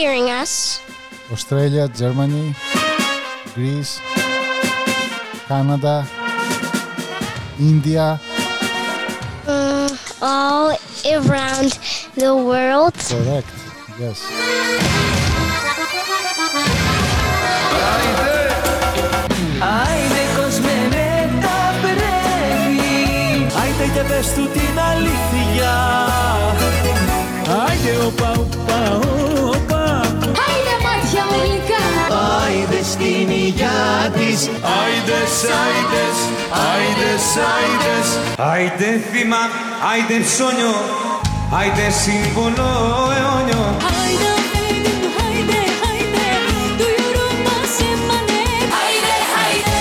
hearing us? Australia, Germany, Greece, Canada, India. Mm, all around the world. Correct. Yes. Άιντε κόσμε με τα πρέπει Άιντε και πες του την αλήθεια Άιντε οπα οπα οπα της. Άιντες, άιντες, άιντες, άιντες. Άιντε θύμα, άιντε ψώνιο Άιντε σύμβολο αιώνιο. Άιντε baby μου άιντε άιντε Do you rumba σε μανέ Άιντε άιντε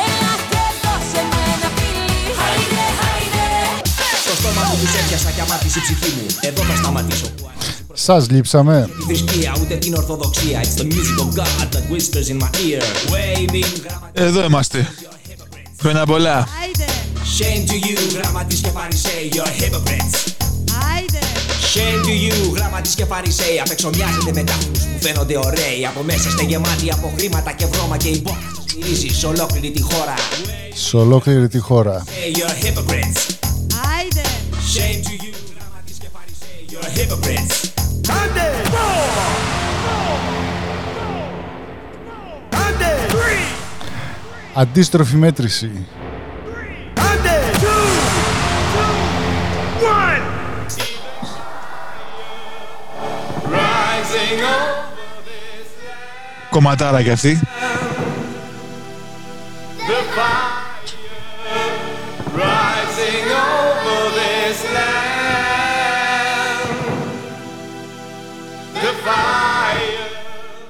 Έλα και δώσε μου ένα φιλί Άιντε άιντε Στο στόμα μου τους έπιασα και αμάτισε η ψυχή μου. Εδώ θα σταματήσω Σας λείψαμε. Τη θρησκεία ούτε την ορθοδοξία. It's the music of God that whispers in my ear. Waving Εδώ είμαστε. Χρόνια πολλά. Shame to you γραμματείς και φαρισαίοι You're hypocrites. Shame to you γραμματείς και φαρισαίοι Απεξομοιάζετε με τάφους που φαίνονται ωραίοι. Από μέσα είστε γεμάτοι από χρήματα και βρώμα Και η μπόχα σας γυρίζει σε ολόκληρη τη χώρα. Σε ολόκληρη τη χώρα. Hey, you're hypocrites. Shame to you γραμματείς και φαρισαίοι You're hypocrites Αντίστροφη μέτρηση. Κομματάρα κι αυτή.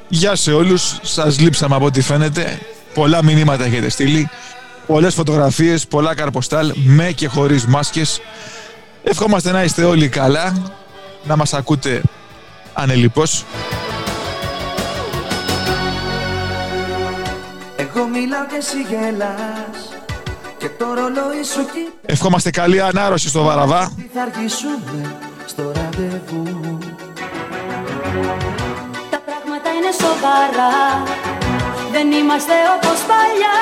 Γεια σε όλους. Σας λείψαμε από ό,τι φαίνεται. Πολλά μηνύματα έχετε στείλει. Πολλές φωτογραφίες, πολλά καρποστάλ, με και χωρίς μάσκες. Ευχόμαστε να είστε όλοι καλά, να μας ακούτε ανελιπώς. Εγώ μιλάω και εσύ γελάς Και το ρολόι σου κοίτας Ευχόμαστε καλή ανάρρωση στο Βαραβά. Τι θα αργήσουμε στο ραντεβού Τα πράγματα είναι σοβαρά Δεν είμαστε όπως παλιά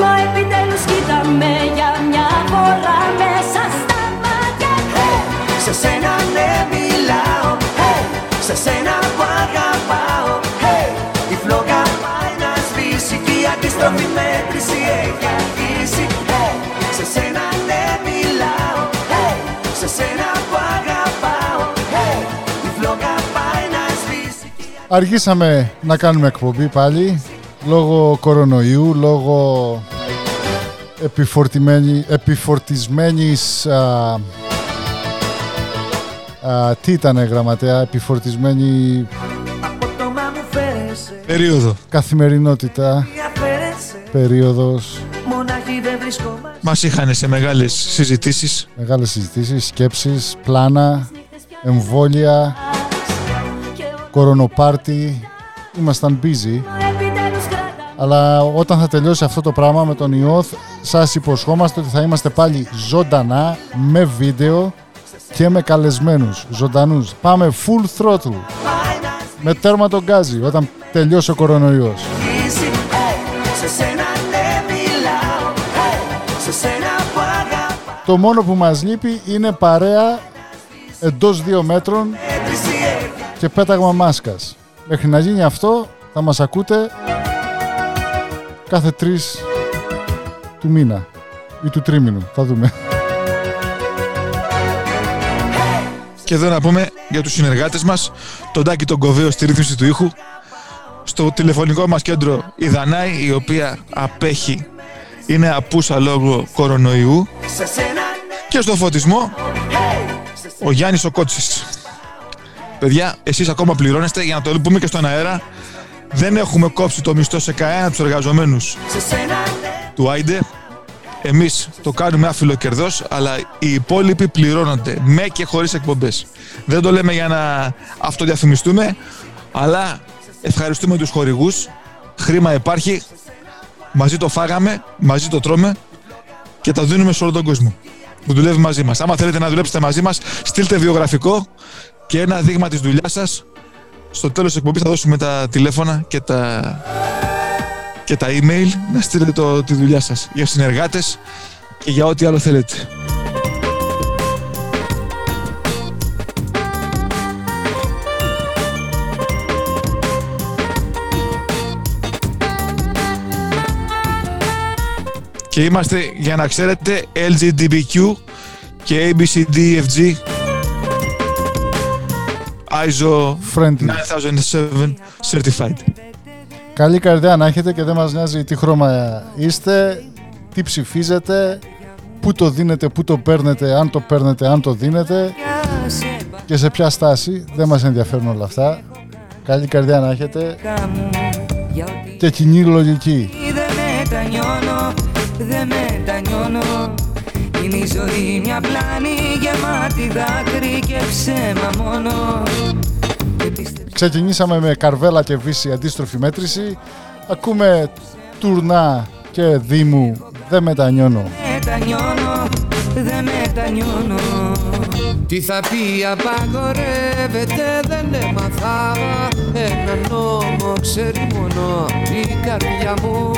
Μα επιτέλους κοίταμε για μια φορά Μέσα στα μάτια hey! Σε σένα ναι μιλάω hey! Σε σένα που Αργήσαμε να κάνουμε εκπομπή πάλι λόγω κορονοϊού, λόγω επιφορτημένη, επιφορτισμένης α, α, τι ήτανε γραμματέα, επιφορτισμένη Απότομα μου φέρεσαι Περίοδο. καθημερινότητα, Διαφέρεσαι περίοδος, Μονάχοι δεν βρισκόμαστε Μας είχαν σε μεγάλες συζητήσεις. μεγάλες συζητήσεις, σκέψεις, πλάνα, εμβόλια, κορονοπάρτι, ήμασταν busy. Επιτέλους κρατάμε Αλλά όταν θα τελειώσει αυτό το πράγμα με τον ιό, σας υποσχόμαστε ότι θα είμαστε πάλι ζωντανά, με βίντεο και με καλεσμένους ζωντανούς. Πάμε full throttle, με τέρμα τον γκάζι, όταν τελειώσει ο κορονοϊός. αρχίσει hey! Σε σένα ναι μιλάω hey! Σε σένα που αγαπάω Το μόνο που μας λείπει είναι παρέα εντός δύο μέτρων Μέτρηση έχει και πέταγμα μάσκας. Μέχρι να γίνει αυτό θα μας ακούτε κάθε τρεις του μήνα ή του τρίμηνου. Θα δούμε. Και εδώ να πούμε για τους συνεργάτες μας, τον Τάκη τον Κοβέο στη ρύθμιση του ήχου, στο τηλεφωνικό μας κέντρο η Δανάη, η οποία απέχει, είναι απούσα λόγω κορονοϊού, Σε σένα ναι και στο φωτισμό ο Γιάννης ο Κότσης. Παιδιά, εσείς ακόμα πληρώνεστε για να το πούμε και στον αέρα. Δεν έχουμε κόψει το μισθό σε κανένα από τους εργαζομένους Σε σένα ναι του Άιντε. Εμείς το κάνουμε άφιλο κερδός, αλλά οι υπόλοιποι πληρώνονται με και χωρίς εκπομπές. Δεν το λέμε για να αυτοδιαφημιστούμε, Αλλά ευχαριστούμε τους χορηγούς. Χρήμα υπάρχει. Μαζί το φάγαμε, μαζί το τρώμε και τα δίνουμε σε όλο τον κόσμο που δουλεύει μαζί μας. Άμα θέλετε να δουλέψετε μαζί μας, στείλτε βιογραφικό και ένα δείγμα της δουλειάς σας. Στο τέλος της εκπομπής θα δώσουμε τα τηλέφωνα και τα, και τα email να στείλετε το, τη δουλειά σας για συνεργάτες και για ό,τι άλλο θέλετε. Και είμαστε, για να ξέρετε, LGBTQ και ABCDFG ISO Friendly. 9007 Certified. Καλή καρδιά να έχετε και δεν μας νοιάζει τι χρώμα είστε, τι ψηφίζετε, πού το δίνετε, πού το παίρνετε, αν το παίρνετε, αν το δίνετε και σε ποια στάση. Δεν μας ενδιαφέρουν όλα αυτά. Καλή καρδιά να έχετε και κοινή λογική. Δεν μετανιώνω, δεν μετανιώνω Είναι η ζωή. Μια πλάνη γεμάτη δάκρυ και ψέμα μόνο. Και πίστεψα Ξεκινήσαμε με καρβέλα και βύση αντίστροφη μέτρηση. Ακούμε τουρνά και δήμου, δεν μετανιώνω. μετανιώνω, δεν μετανιώνω. Τι θα πει απαγορεύεται δεν έμαθα. Ένα νόμο ξέρει μόνο η καρδιά μου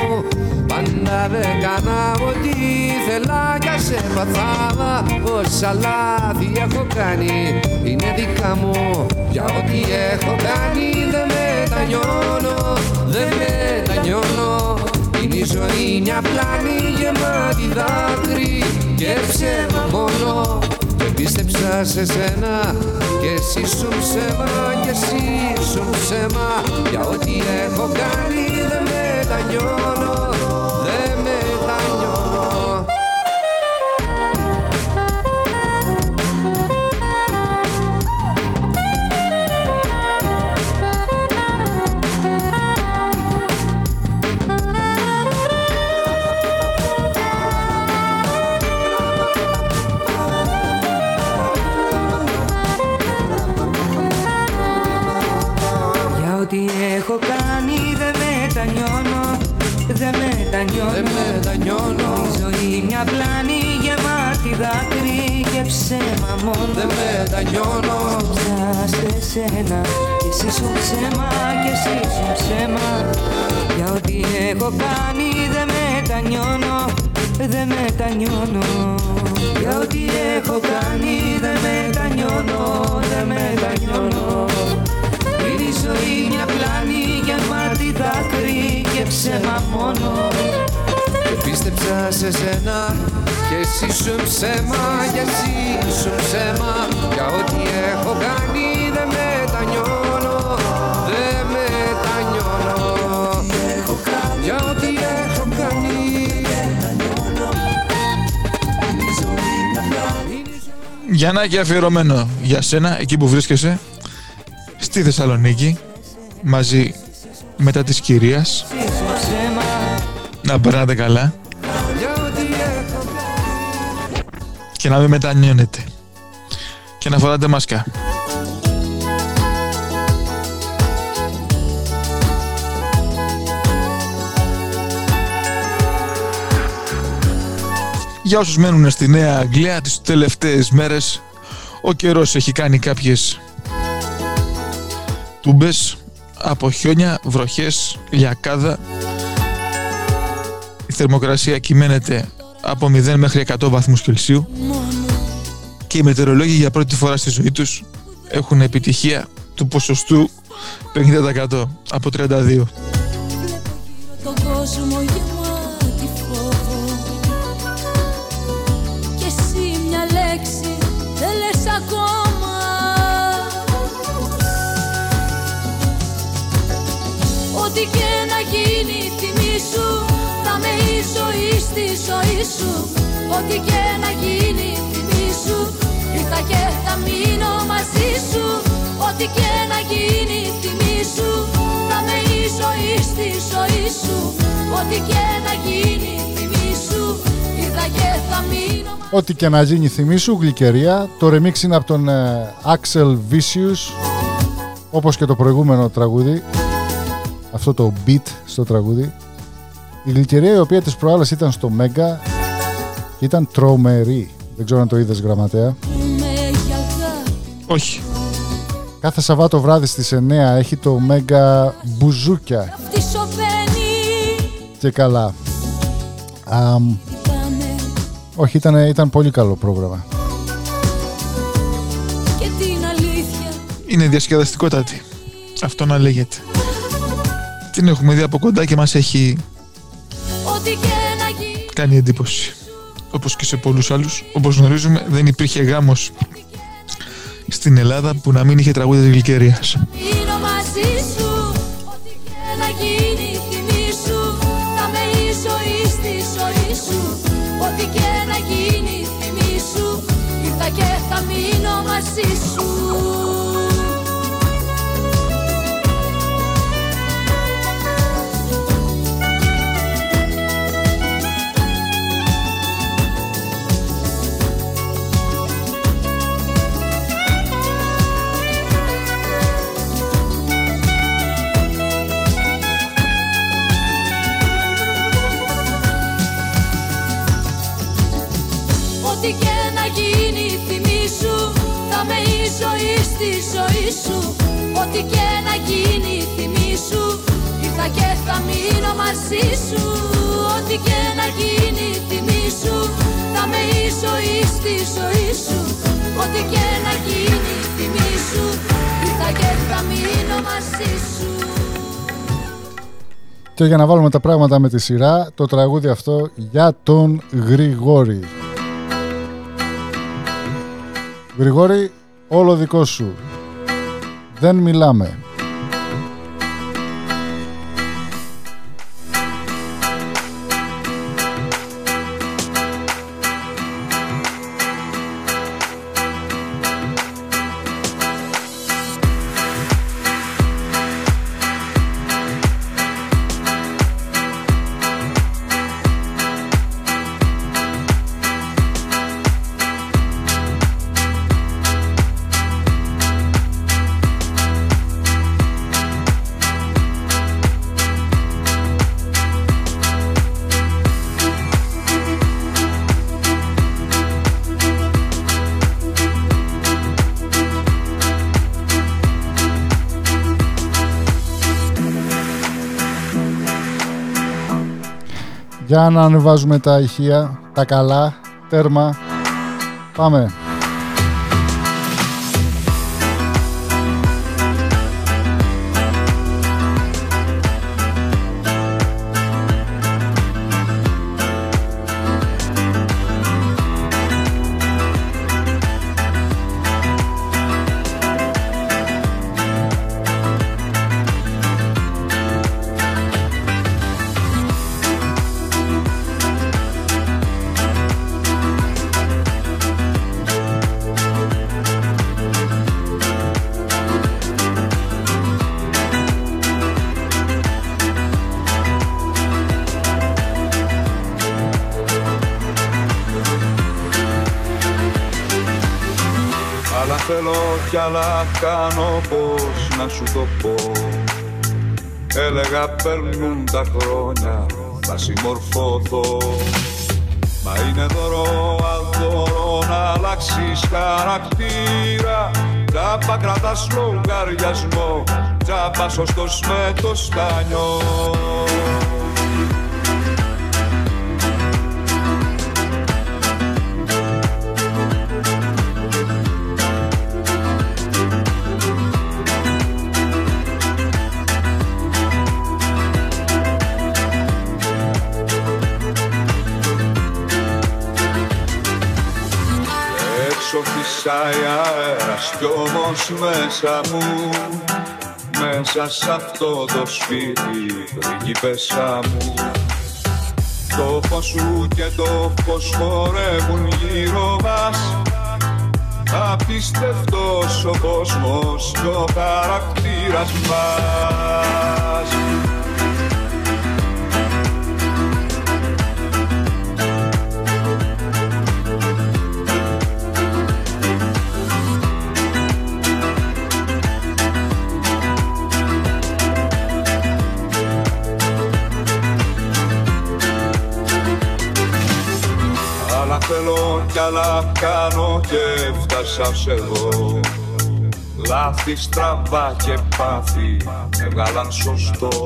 Πάντα δεν κάνα ό,τι ήθελα κι ας έμαθα Όσα λάθη έχω κάνει. Είναι δικά μου Για ό,τι έχω κάνει. Δεν μετανιώνω, δεν μετανιώνω. Είναι η ζωή μια πλάνη γεμάτη δάκρυ και ψέμα μόνο. Και πίστεψα σε σένα και εσύ σου ψέμα και εσύ σου ψέμα. Για ό,τι έχω κάνει δεν μετανιώνω, μετανιώνω. Δεν μετανιώνω. Η ζωή μια πλάνη γεμάτη δάκρυ και ψέμα μόνο. Δεν μετανιώνω. Σε σένα και εσύ σου ψέμα και εσύ σου ψέμα. Για ό,τι έχω κάνει δεν μετανιώνω Δεν μετανιώνω. Για ό,τι έχω κάνει δεν μετανιώνω Δεν μετανιώνω. είναι η ζωή μια πλάνη γεμάτη δάκρυ και ψέμα μόνο. Και πίστεψα σε σένα και εσύ σου ψέμα και εσύ σου ψέμα. Για ό,τι έχω κάνει δεν μετανιώνω, δεν μετανιώνω. Για ό,τι έχω κάνει Γιάννακι αφιερωμένο για σένα, εκεί που βρίσκεσαι, στη Θεσσαλονίκη, μαζί μετά της κυρίας. ψέμα Να περνάτε καλά Για ό,τι έχω και να μην μετανιώνετε. Και να φοράτε μάσκα. Για όσους μένουν στη Νέα Αγγλία τις τελευταίες μέρες ο καιρός έχει κάνει κάποιες τούμπες από χιόνια, βροχές, λιακάδα. Η θερμοκρασία κυμαίνεται από 0 μέχρι 100 βαθμούς Κελσίου και οι μετεωρολόγοι για πρώτη φορά στη ζωή τους έχουν επιτυχία του ποσοστού 50% από 32. τον κόσμο γεμάτη φόβο. Και εσύ μια λέξη δεν λες ακόμα Ό,τι και να γίνει θυμήσου Θα με η ζωή στη ζωή σου. Ό,τι και να γίνει θυμήσου Ήρθα και θα μείνω μαζί σου. Ό,τι και να γίνει θυμήσου Θα με η ζωή στη ζωή σου. Ό,τι και να γίνει θυμήσου Ήρθα και θα μείνω μαζί Ό,τι και να γίνει θυμίσου, γλυκερία. Το remix είναι από τον ε, Axel Vicious όπως και το προηγούμενο τραγούδι, αυτό το beat στο τραγούδι, η γλυκερία η οποία τις προάλλες ήταν στο Μέγκα ήταν τρομερή. Δεν ξέρω αν το είδες γραμματέα. Όχι. Κάθε Σαββάτο βράδυ στις 9 έχει το Μέγκα μπουζούκια και καλά. Αμ, όχι, ήταν, ήταν πολύ καλό πρόγραμμα. Και την αλήθεια Είναι διασκεδαστικότατη. Αυτό να λέγεται. Την έχουμε δει από κοντά και μας έχει Ό,τι και να γίνει κάνει εντύπωση. Όπως και σε πολλούς άλλους. Όπως γνωρίζουμε δεν υπήρχε γάμος στην Ελλάδα που να μην είχε τραγούδια της γλυκερίας. Μείνω μαζί σου Ό,τι και να γίνει θυμίσου Θα με η ζωή στη ζωή σου. Ό,τι και να γίνει θυμίσου Ήρθα και θα μείνω μαζί σου. Ό,τι και να γίνει θυμίσου Θα με η ζωή στη ζωή σου. Ό,τι και να γίνει θυμίσου Ήρθα και θα μείνω μαζί σου. Και για να βάλουμε τα πράγματα με τη σειρά, το τραγούδι αυτό για τον Γρηγόρη. Γρηγόρη, όλο δικό σου. Δεν μιλάμε. Για να ανεβάζουμε τα ηχεία, τα καλά, τέρμα. Πάμε. Κάνω πως να σου το πω. Έλεγα περνούν τα χρόνια θα συμμορφωθώ Μα είναι δώρο αδώρο να αλλάξεις χαρακτήρα. Τζάμπα κρατάς λογαριασμό Τζάμπα σωστός με το στάνιο κι όμως μέσα μου Μέσα σ' αυτό το σπίτι πριγκίπεσσα μου. Το φως σου και το φως χορεύουν γύρω μας. Απίστευτος ο κόσμος και ο χαρακτήρας μας καλά κάνω και φτάσα σε εδώ. Λάθη στραβά και πάθη έβγαλαν σωστό.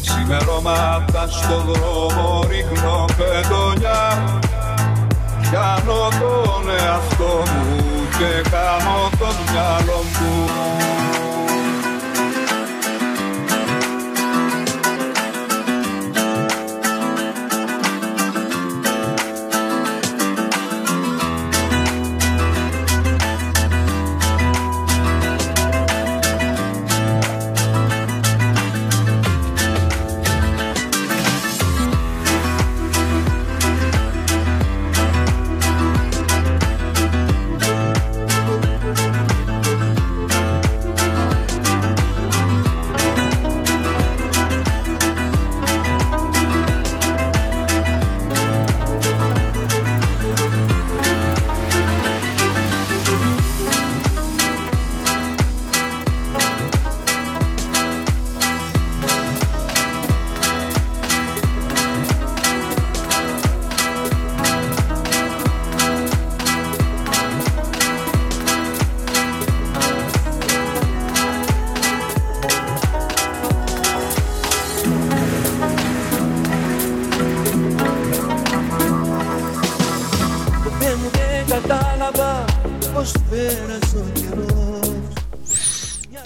Σημερώματα στο δρόμο ρίχνω πεντονιά. Πιάνω τον εαυτό μου και κάνω το μυαλό μου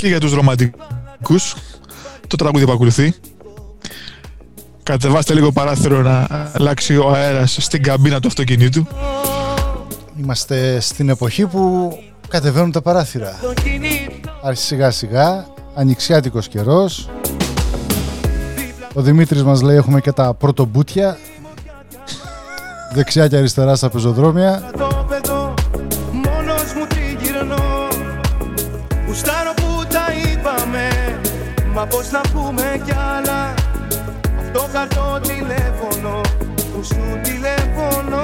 Και για τους ρομαντικούς, το τραγούδι που ακολουθεί. Κατεβάστε λίγο παράθυρο να αλλάξει ο αέρας στην καμπίνα του αυτοκινήτου. Είμαστε στην εποχή που κατεβαίνουν τα παράθυρα. Το κινητό Άρχισε σιγά σιγά, ανοιξιάτικος καιρός. Ο Δημήτρης μας λέει έχουμε και τα πρωτομπούτια. Δεξιά και αριστερά στα πεζοδρόμια. Μα πως να πούμε κι άλλα Αυτό χαρτό τηλέφωνο Που σου τηλέφωνο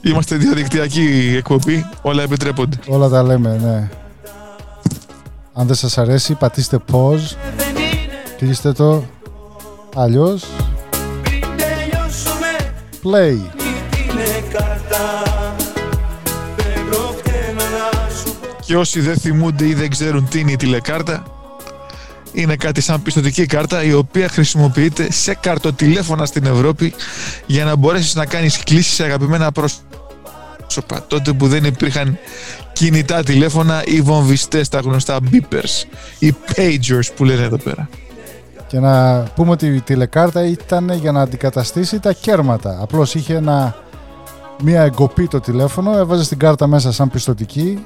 Είμαστε διαδικτυακή εκπομπή, όλα επιτρέπονται. Όλα τα λέμε, ναι. Αν δεν σας αρέσει, πατήστε pause, Δεν είναι κλείστε το. Αλλιώς, πριν τελειώσουμε play. Και όσοι δεν θυμούνται ή δεν ξέρουν τι είναι η τηλεκάρτα, είναι κάτι σαν πιστοτική κάρτα η οποία χρησιμοποιείται σε καρτοτηλέφωνα στην Ευρώπη για να μπορέσεις να κάνεις κλήσεις σε αγαπημένα πρόσωπα. Τότε που δεν υπήρχαν κινητά τηλέφωνα ή βομβιστές, τα γνωστά beepers ή pagers που λένε εδώ πέρα. Και να πούμε ότι η τηλεκάρτα ήταν για να αντικαταστήσει τα κέρματα. Απλώς είχε ένα, μία εγκοπή το τηλέφωνο, έβαζε την κάρτα μέσα σαν πιστοτική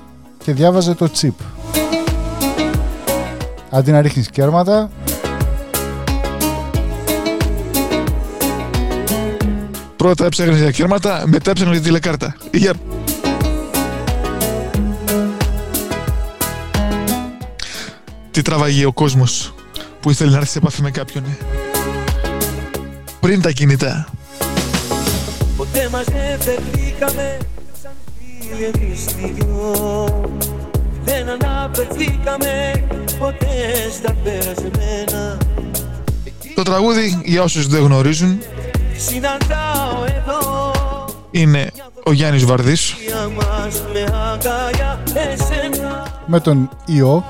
και διάβαζε το chip. Αντί να ρίχνεις κέρματα, Πρώτα έψαχνες για κέρματα, μετά έψαχνες για τηλεκάρτα. Για... Τι τραβάγει ο κόσμος που ήθελε να έρθει σε επαφή με κάποιον. ε; Πριν τα κινητά. Ποτέ μας δεν βρεθήκαμε σαν φίλοι εμείς οι δυο Δεν αναφερθήκαμε ποτέ στα περασμένα. Το τραγούδι, για όσους δεν γνωρίζουν, Συναντάω εδώ είναι ο Γιάννης Βαρδής, για μας με αγκαλιά εσένα. Με τον ιό,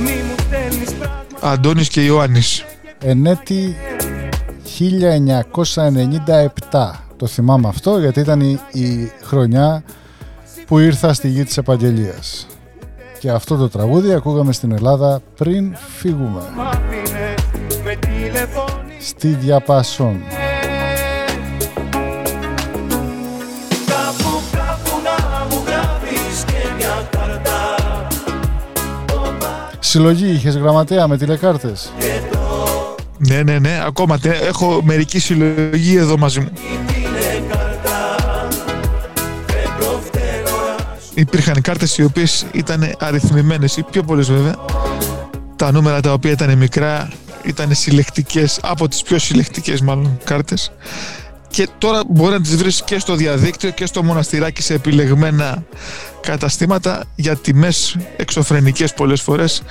Μη μου στέλνεις πράγματα. Αντώνης και Ιωάννης. ενέτη 1997. Το θυμάμαι αυτό γιατί ήταν η, η χρονιά που ήρθα στη γη της επαγγελίας. Και αυτό το τραγούδι ακούγαμε στην Ελλάδα πριν φύγουμε. μ' άφηνες με τηλεφώνη Στη διαπασόν. Κάπου κάπου να μου γράφεις και μια καρτά Συλλογή είχες γραμματέα με τηλεκάρτες; Ναι, ναι, ναι, ακόμα τε- έχω μερική συλλογή εδώ μαζί μου. Υπήρχαν κάρτες οι οποίες ήταν αριθμημένες ή πιο πολλές βέβαια. Τα νούμερα τα οποία ήταν μικρά ήταν συλλεκτικές, από τις πιο συλλεκτικές μάλλον κάρτες. Και τώρα μπορεί να τις βρεις και στο διαδίκτυο και στο μοναστηράκι σε επιλεγμένα καταστήματα για τιμές εξωφρενικές πολλές φορές.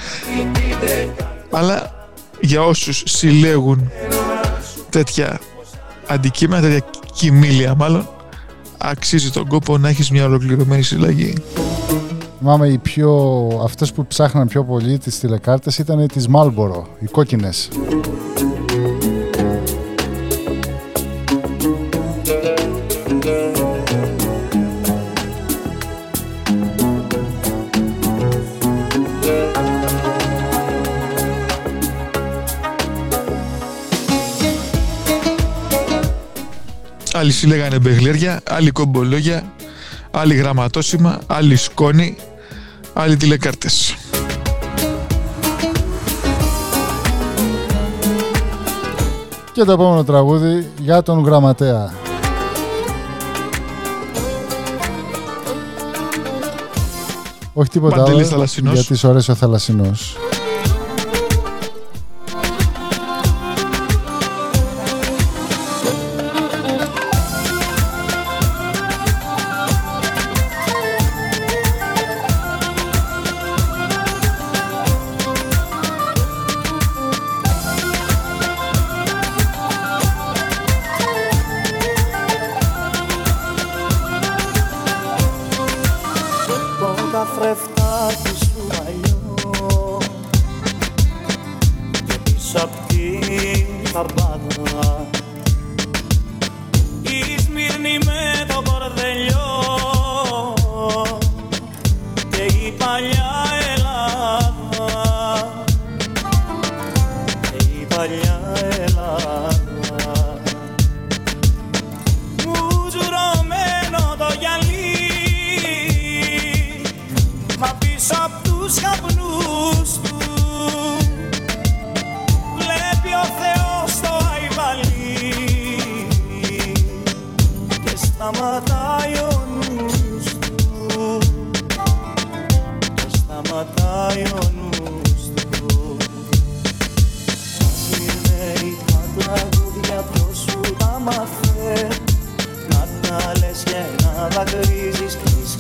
Αλλά για όσους συλλέγουν τέτοια αντικείμενα, τέτοια κοιμήλια μάλλον, αξίζει τον κόπο να έχεις μια ολοκληρωμένη συλλαγή. Θυμάμαι οι πιο, αυτές που ψάχναν πιο πολύ τις τηλεκάρτες ήταν οι της Marlboro, οι κόκκινες. Άλλοι συλλέγανε μπεγλέρια, άλλοι κομπολόγια, άλλοι γραμματόσημα, άλλοι σκόνη, άλλοι τηλεκάρτες. Και το επόμενο τραγούδι για τον γραμματέα. Όχι τίποτα άλλο, Παντελής Θαλασσινός. γιατί σου αρέσει ο Θαλασσινός. Την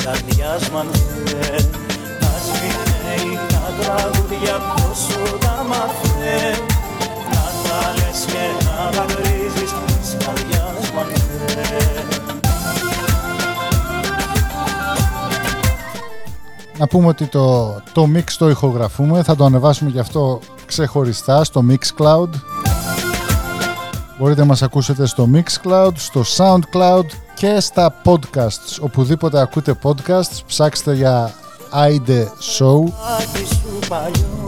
καρδιάς μ' αν θε Τα σμυρνέικα τραγούδια ποιος σου τα μάθε Να τα λες και να δακρύζεις της καρδιάς μ' αν θε Να πούμε ότι το, το mix το ηχογραφούμε, θα το ανεβάσουμε γι' αυτό ξεχωριστά στο Mixcloud. Μπορείτε να μας ακούσετε στο Mixcloud, στο Soundcloud και στα podcasts. Οπουδήποτε ακούτε podcasts, ψάξτε για Aide Show. Άκι σου παλιό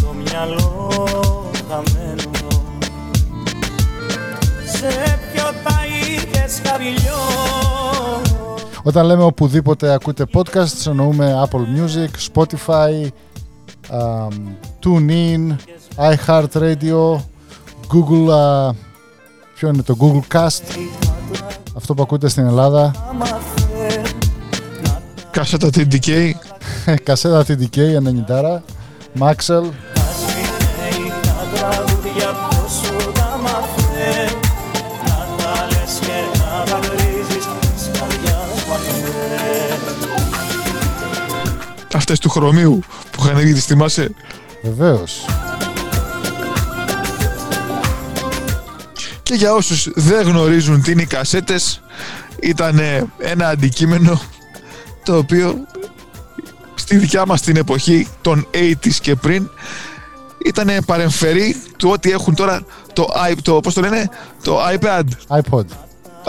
Το μυαλό χαμένο Σε ποιο τα είχες χαμηλιό Όταν λέμε οπουδήποτε ακούτε podcasts, εννοούμε Apple Music, Spotify, um, TuneIn, iHeartRadio, Google, α, ποιο είναι το Google Cast, αυτό που ακούτε στην Ελλάδα, Κάσετα TDK, κασέτα TDK 90, Maxell, Τα τραγούδια ποιος σου τα μάθε Να τα λες και να δακρύζεις της καρδιάς μου αν θε αυτές του χρωμίου που είχαν βγει, τις θυμάσαι. βεβαίως. Και για όσους δεν γνωρίζουν τι είναι οι κασέτες, ήταν ένα αντικείμενο το οποίο στη δικιά μας την εποχή των 80s και πριν ήταν παρεμφερή του ότι έχουν τώρα το, i- το, πώς το λένε, το iPad, iPod.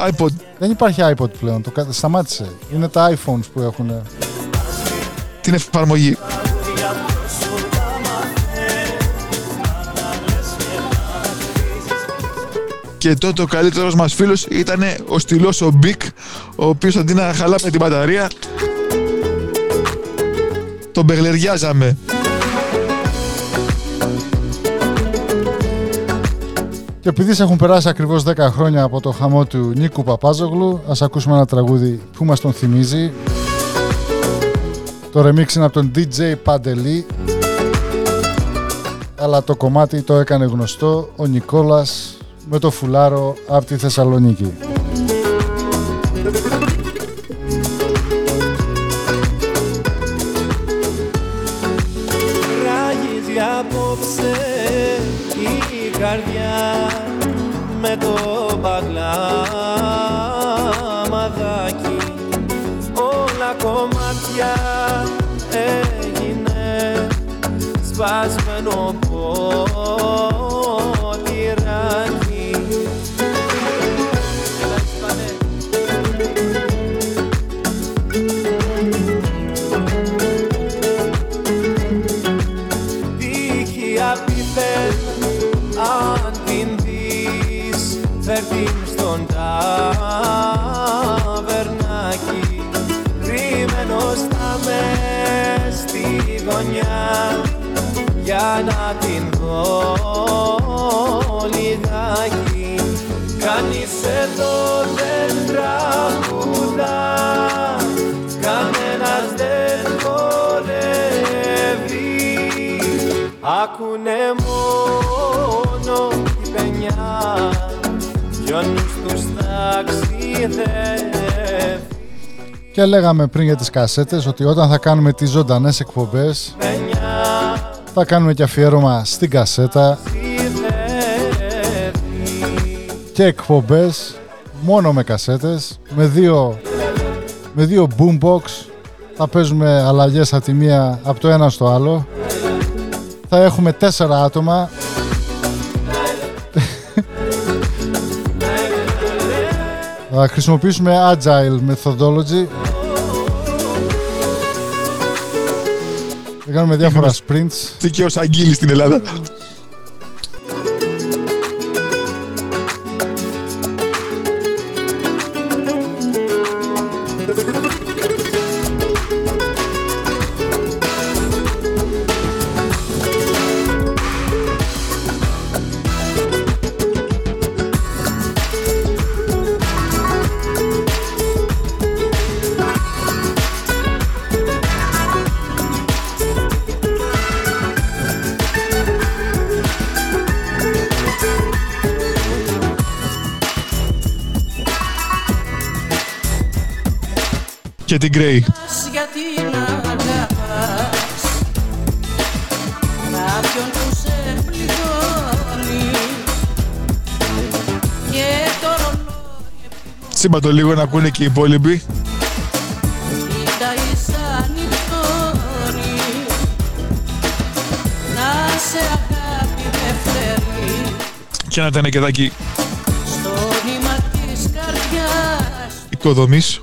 iPod. Δεν υπάρχει iPod πλέον, το κα- σταμάτησε. Είναι τα iPhones που έχουν. την εφαρμογή. Και τότε ο καλύτερος μας φίλος ήταν ο στυλός ο Μπικ, ο οποίος αντί να χαλάμε την μπαταρία, τον μπεγλεριάζαμε. Και επειδή σε έχουν περάσει ακριβώς 10 χρόνια από το χαμό του Νίκου Παπάζογλου, ας ακούσουμε ένα τραγούδι που μας τον θυμίζει. Το remix είναι από τον DJ Παντελή, αλλά το κομμάτι το έκανε γνωστό ο Νικόλας με το φουλάρο από τη Θεσσαλονίκη. Λιγάκι. Κανείς εδώ δεν τραγουδά κανένας δεν χορεύει. Άκουνε μόνο τη παινιά. Κι ο νους τους ταξιδεύει Και λέγαμε πριν για τις κασέτες ότι όταν θα κάνουμε τις ζωντανές εκπομπές θα κάνουμε και αφιέρωμα στην κασέτα. Και εκπομπές μόνο με κασέτες με δύο, με δύο boombox. Θα παίζουμε αλλαγές από τη μία από το ένα στο άλλο. Θα έχουμε τέσσερα άτομα. Θα χρησιμοποιήσουμε agile methodology θα κάνουμε διάφορα sprints Τι και ο Σαγγίλης στην Ελλάδα. Grey. γιατί να αγαπάς κάποιον που σε πληγώνει και το ρολόι Σύμπα το λίγο να ακούνε και οι υπόλοιποι. κοιτάει σαν νυχτώνει να σε αγάπη με φλερεί Και ένα τενεκεδάκι στο νήμα της καρδιάς οικοδομής.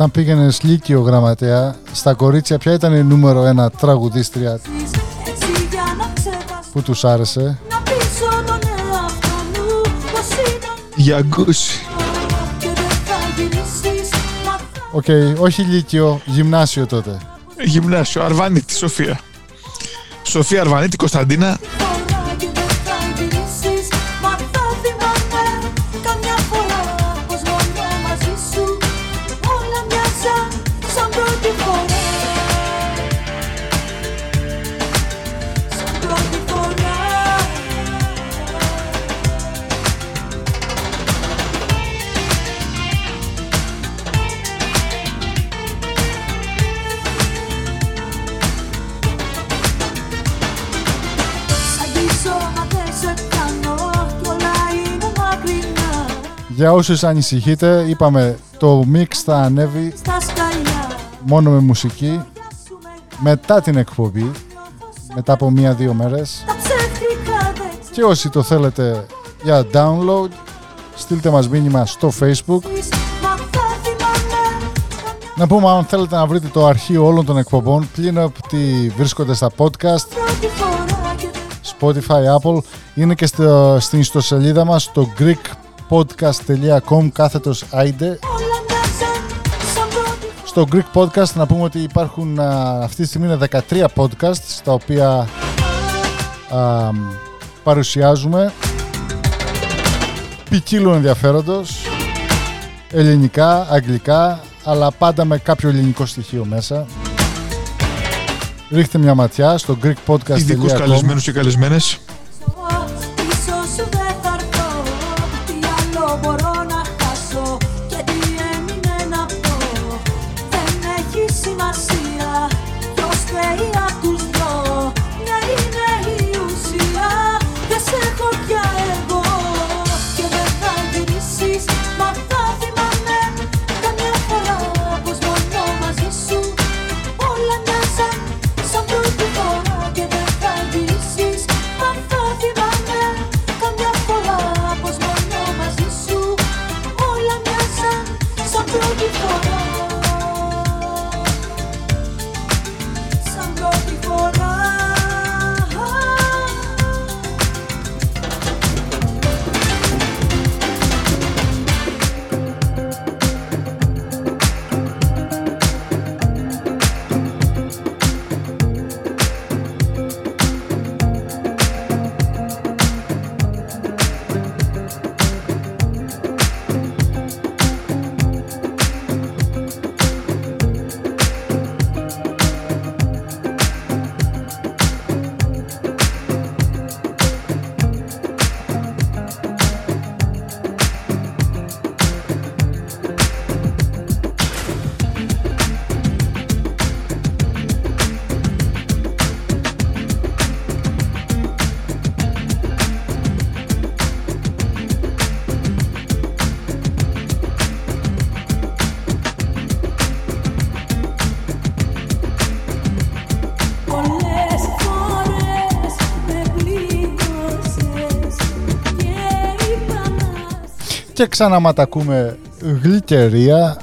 Όταν πήγαινε Λύκειο γραμματέα, στα κορίτσια ποια ήταν η νούμερο ένα τραγουδίστρια έτσι για να ξεχάσω που τους άρεσε; Να πείσω τον εαυτό μου πως ήταν Για γκούση. και δεν θα γυρίσεις Μα θα Οκ, όχι Λύκειο, γυμνάσιο τότε. Γυμνάσιο, Αρβανίτη, Σοφία. Σοφία Αρβανίτη, Κωνσταντίνα. Για όσους ανησυχείτε, είπαμε το mix θα ανέβει Στα σκαλιά μόνο με μουσική μετά την εκπομπή, μετά από μία-δύο μέρες. Τα ψεύτικα δεν Και όσοι το θέλετε για download, στείλτε μας μήνυμα στο facebook. ξέρεις Μα θα θυμάμαι Να πούμε αν θέλετε να βρείτε το αρχείο όλων των εκπομπών, πλην από ότι βρίσκονται στα podcast, Πρώτη φορά και δεν Spotify, Apple, είναι και στο, στην ιστοσελίδα μας στο greekpodcast.com κάθετος άιντε. όλα μοιάζαν σαν πρώτη Στο Greek Podcast να πούμε ότι υπάρχουν α, αυτή τη στιγμή είναι 13 podcasts τα οποία α, παρουσιάζουμε ποικίλου ενδιαφέροντος ελληνικά, αγγλικά αλλά πάντα με κάποιο ελληνικό στοιχείο μέσα ρίχτε μια ματιά στο Ειδικούς greekpodcast.com καλεσμένους και καλεσμένες. Ξαναματακούμε γλυκερία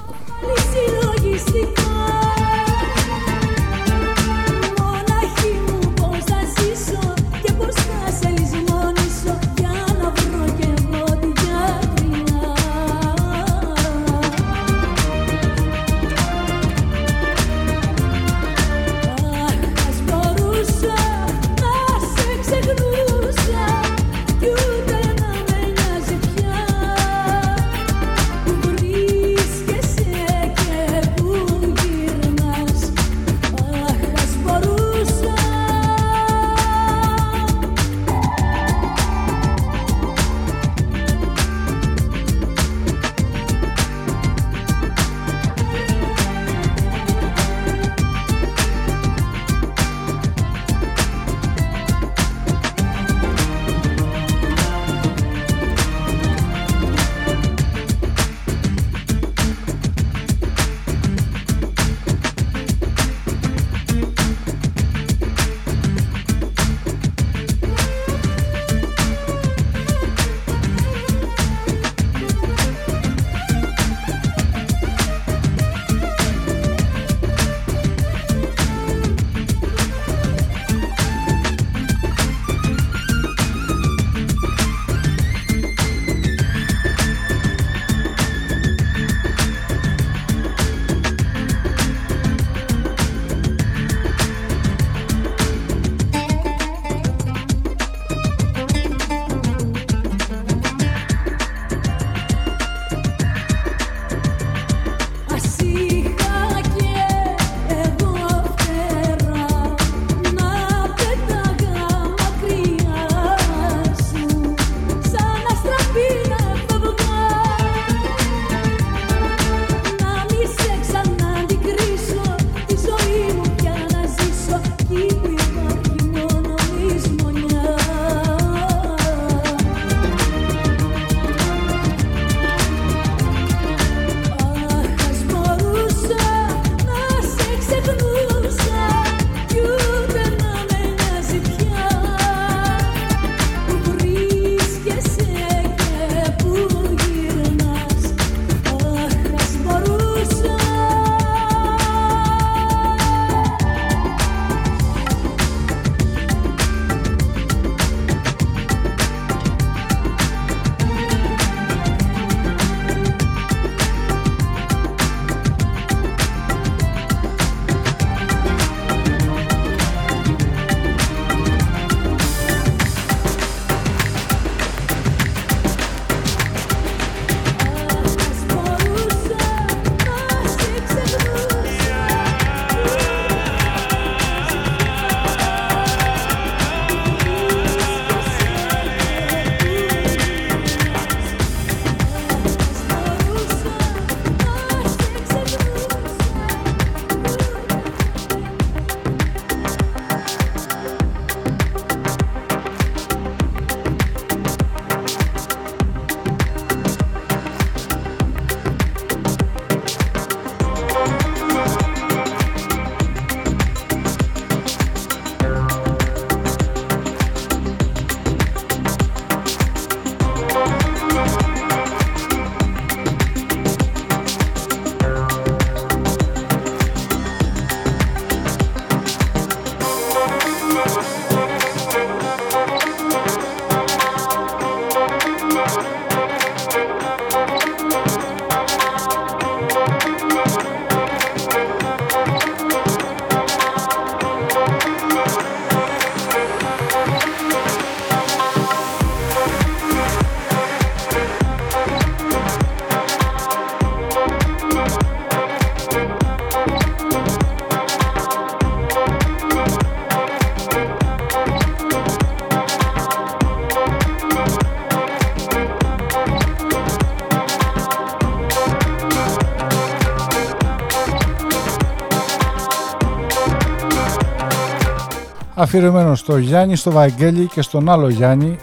αφιερωμένο στο Γιάννη, στο Βαγγέλη και στον άλλο Γιάννη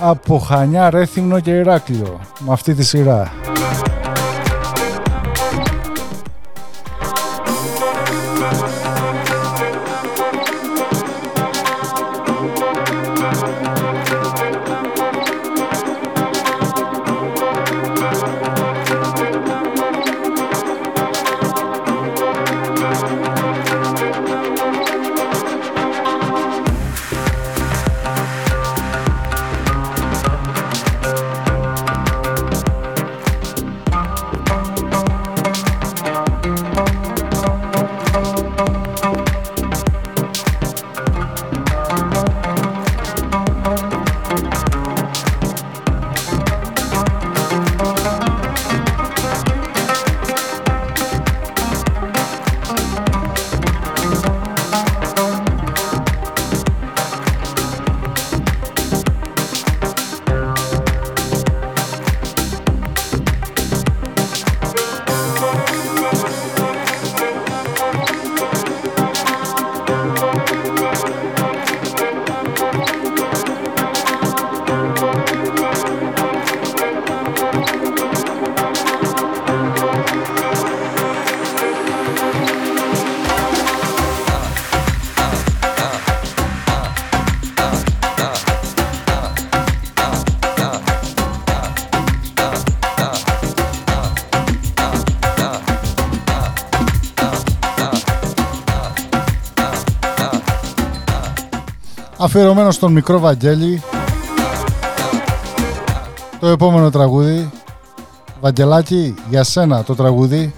από Χανιά, Ρέθυμνο και Ηράκλειο με αυτή τη σειρά. αφιερωμένο στον μικρό Βαγγέλη. Το επόμενο τραγούδι. Βαγγελάκη για σένα το τραγούδι.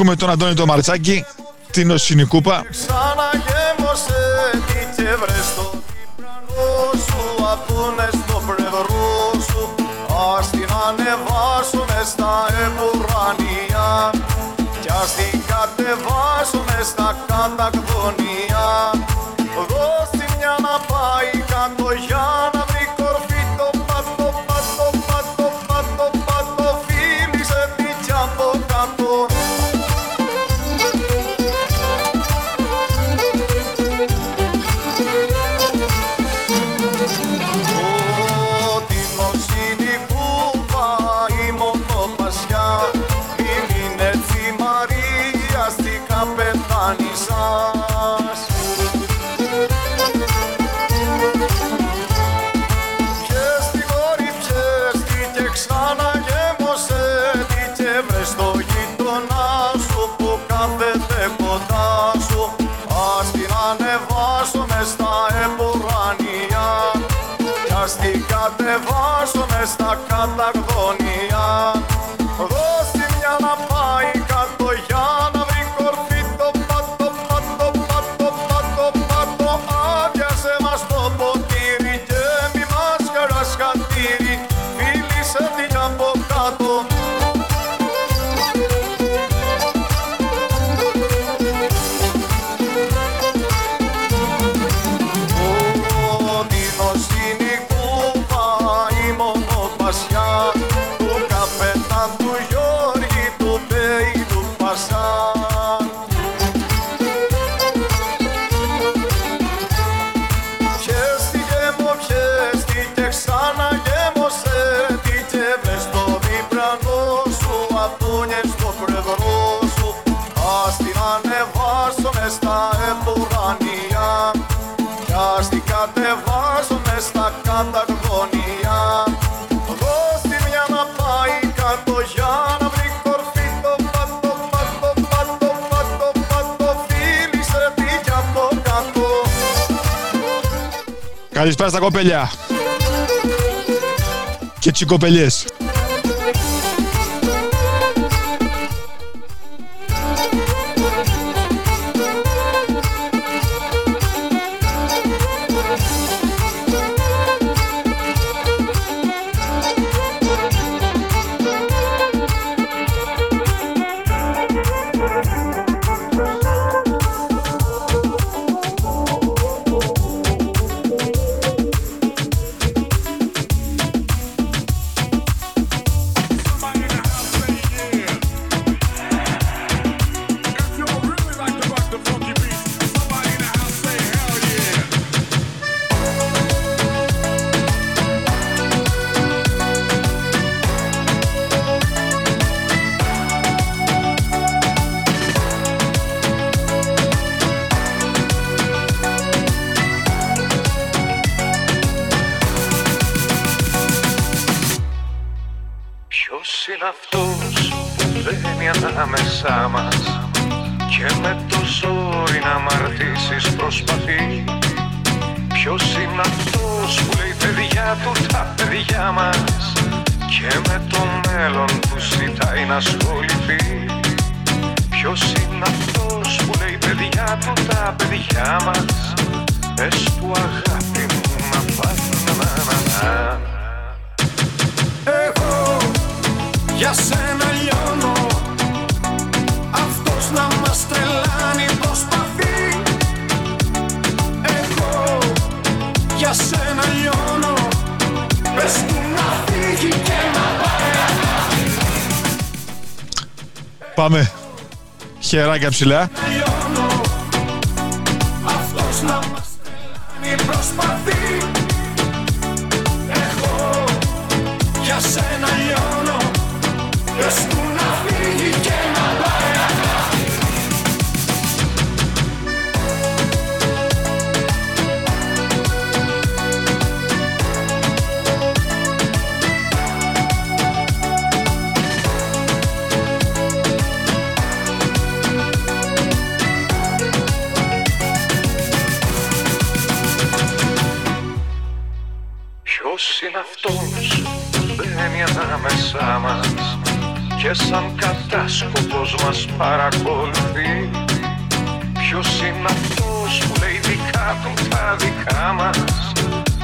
Ακούμε τον Αντώνη το Μαρτσάκη, την Οσινικούπα. Καλησπέρα στα κοπέλια. Και Χεράκια ψηλά. Ποιος είναι αυτός που μπαίνει ανάμεσά μας και σαν κατάσκοπος μας παρακολουθεί; Ποιος είναι αυτός που λέει δικά του τα δικά μας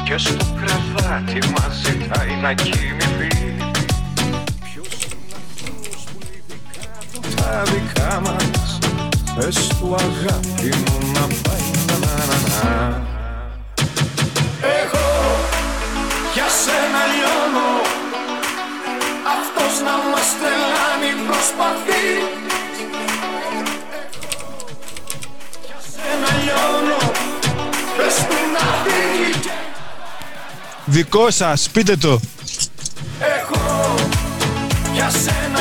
και στο κρεβάτι μας ζητάει να κοιμηθεί Ποιος είναι αυτός που λέει δικά του τα δικά μας; Πες του αγάπη μου να πάει να να να για σένα λιώνω Αυτός να μας τρελάνει προσπαθεί. Για σένα λιώνω Πες του να φύγει. Και Δικό σας, πείτε το. εγώ Για σένα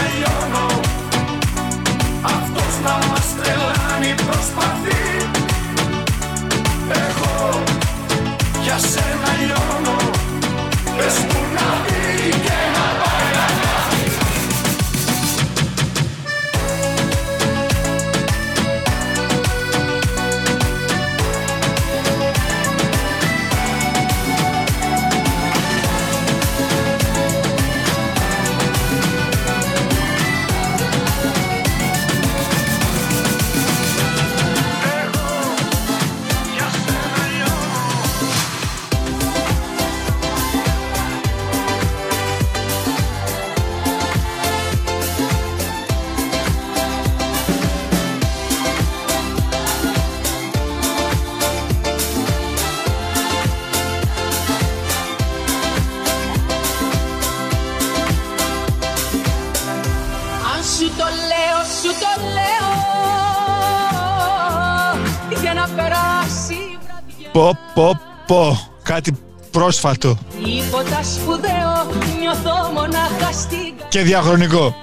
πω, πω. Κάτι πρόσφατο Τίποτα σπουδαίο Νιώθω μονάχα στην κα- και διαχρονικό.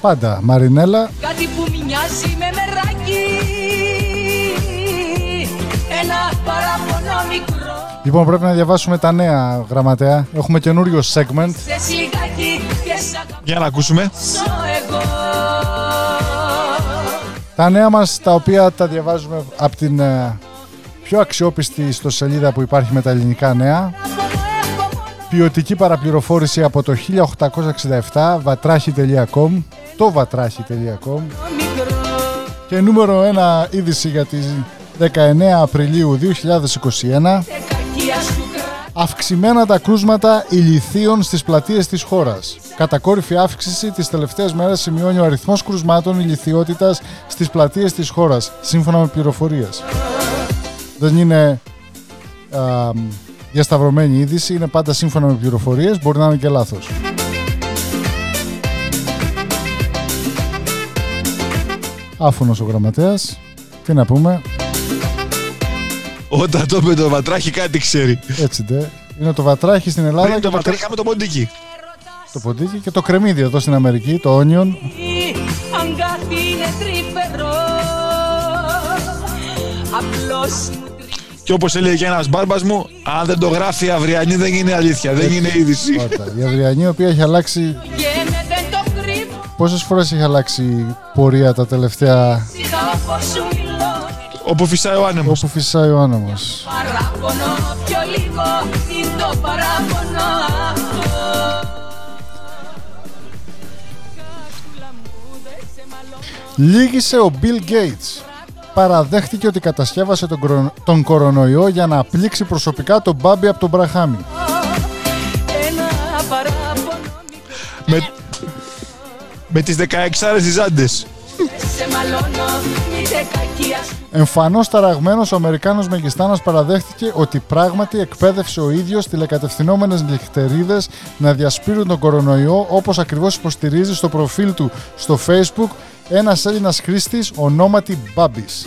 Πάντα. Μαρινέλα, Κάτι που μοιάζει με μεράκι Ένα παραπονό μικρό Λοιπόν, πρέπει να διαβάσουμε τα νέα γραμματέα. Έχουμε καινούριο segment. Σε σιγάκι και σ' αγαπήσω Για να ακούσουμε. εγώ Τα νέα μας, τα οποία τα διαβάζουμε από την ε, πιο αξιόπιστη ιστοσελίδα που υπάρχει με τα ελληνικά νέα. Ποιοτική παραπληροφόρηση από το 1867 vatrachi.com το vatrachi.com και νούμερο ένα είδηση για τις 19 Απριλίου 2021 Αυξημένα τα κρούσματα ηλιθίων στις πλατείες της χώρας. Κατακόρυφη αύξηση τις τελευταίες μέρες σημειώνει ο αριθμός κρουσμάτων ηλιθιότητας στις πλατείες της χώρας, σύμφωνα με πληροφορίες. Δεν είναι α, διασταυρωμένη είδηση, είναι πάντα σύμφωνα με πληροφορίες, μπορεί να είναι και λάθος. Άφωνος ο γραμματέας, τι να πούμε, Όταν το είπε το βατράχι κάτι ξέρει. έτσι ντε. Είναι το βατράχι στην Ελλάδα Πριν και το το, βατράχι είχαμε το ποντίκι. το ποντίκι και το κρεμμύδι εδώ στην Αμερική, το onion. Και όπως έλεγε και ένας μπάρμπας μου, αν δεν το γράφει αυριανή δεν είναι αλήθεια, δεν είναι είδηση. Ωραία. Η Αδριανή, η οποία έχει αλλάξει. Γένε δεν το κρύβω Πόσες φορές έχει αλλάξει πορεία τα τελευταία. Σιγά όπως σου μιλώ Όπου φυσάει ο άνεμος. όπου φυσάει ο άνεμος. Παράπονο πιο λίγο είναι το παράπονο αυτό Λύγησε ο Bill Gates. Παραδέχτηκε ότι κατασκεύασε τον, κορο- τον κορονοϊό για να πλήξει προσωπικά τον Μπάμπη από τον Μπραχάμι. Ένα παράπονο Με, με τις 16 άρες Άντες. σε μαλώνω Μήτε κακία σου Εμφανώς ταραγμένος ο Αμερικάνος Μεγιστάνος παραδέχτηκε ότι πράγματι εκπαίδευσε ο ίδιος τηλεκατευθυνόμενες νυχτερίδες να διασπείρουν τον κορονοϊό όπως ακριβώς υποστηρίζει στο προφίλ του στο facebook ένας Έλληνας χρήστης ονόματι Μπάμπης.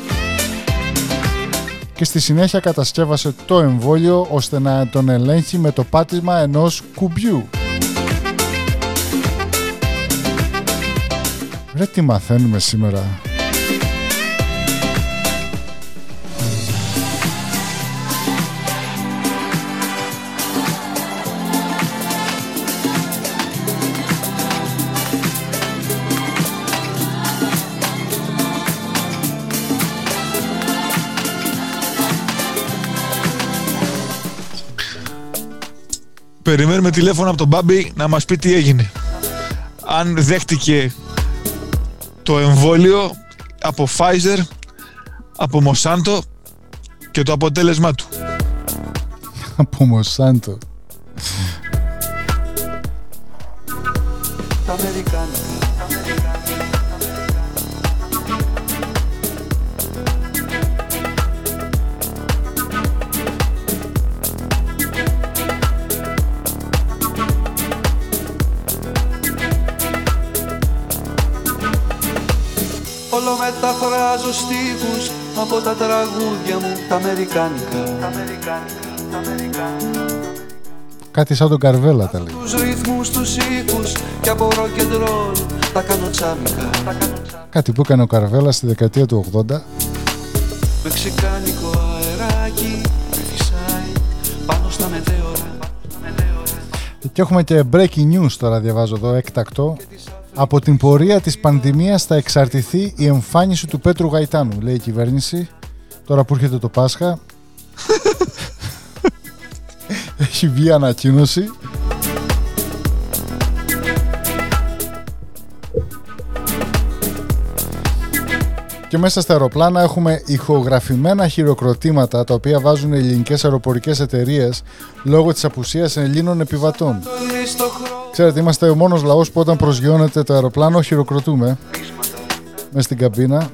Και στη συνέχεια κατασκεύασε το εμβόλιο ώστε να τον ελέγχει με το πάτημα ενός κουμπιού. Ρε τι μαθαίνουμε σήμερα; Περιμένουμε τηλέφωνο από τον Μπάμπη να μας πει τι έγινε. Αν δέχτηκε το εμβόλιο από Pfizer, από Monsanto και το αποτέλεσμά του. Από Μοσάντο. Τα Αμερικάνικα μεταφράζω στίχους από τα τραγούδια μου τα Αμερικάνικα Τα Αμερικάνικα, τα Αμερικάνικα Κάτι σαν τον Καρβέλα τα λέει. Τους ρυθμούς, τους ήχους και από rock and roll τα κάνω τσάμικα Τα κάνω τσάμικα Κάτι που έκανε ο Καρβέλα στη δεκαετία του 80. Μεξικάνικο αεράκι με φυσάει πάνω στα μετέωρα Και έχουμε και breaking news τώρα διαβάζω εδώ έκτακτο. Από την πορεία της πανδημίας θα εξαρτηθεί η εμφάνιση του Πέτρου Γαϊτάνου, λέει η κυβέρνηση. Τώρα που έρχεται το Πάσχα. Έχει βγει ανακοίνωση. Και μέσα στα αεροπλάνα έχουμε ηχογραφημένα χειροκροτήματα τα οποία βάζουν οι ελληνικές αεροπορικές εταιρείες λόγω της απουσίας Ελλήνων επιβατών. Στο χρόνο Ξέρετε, είμαστε ο μόνος λαός που όταν προσγειώνεται το αεροπλάνο χειροκροτούμε μες στην καμπίνα.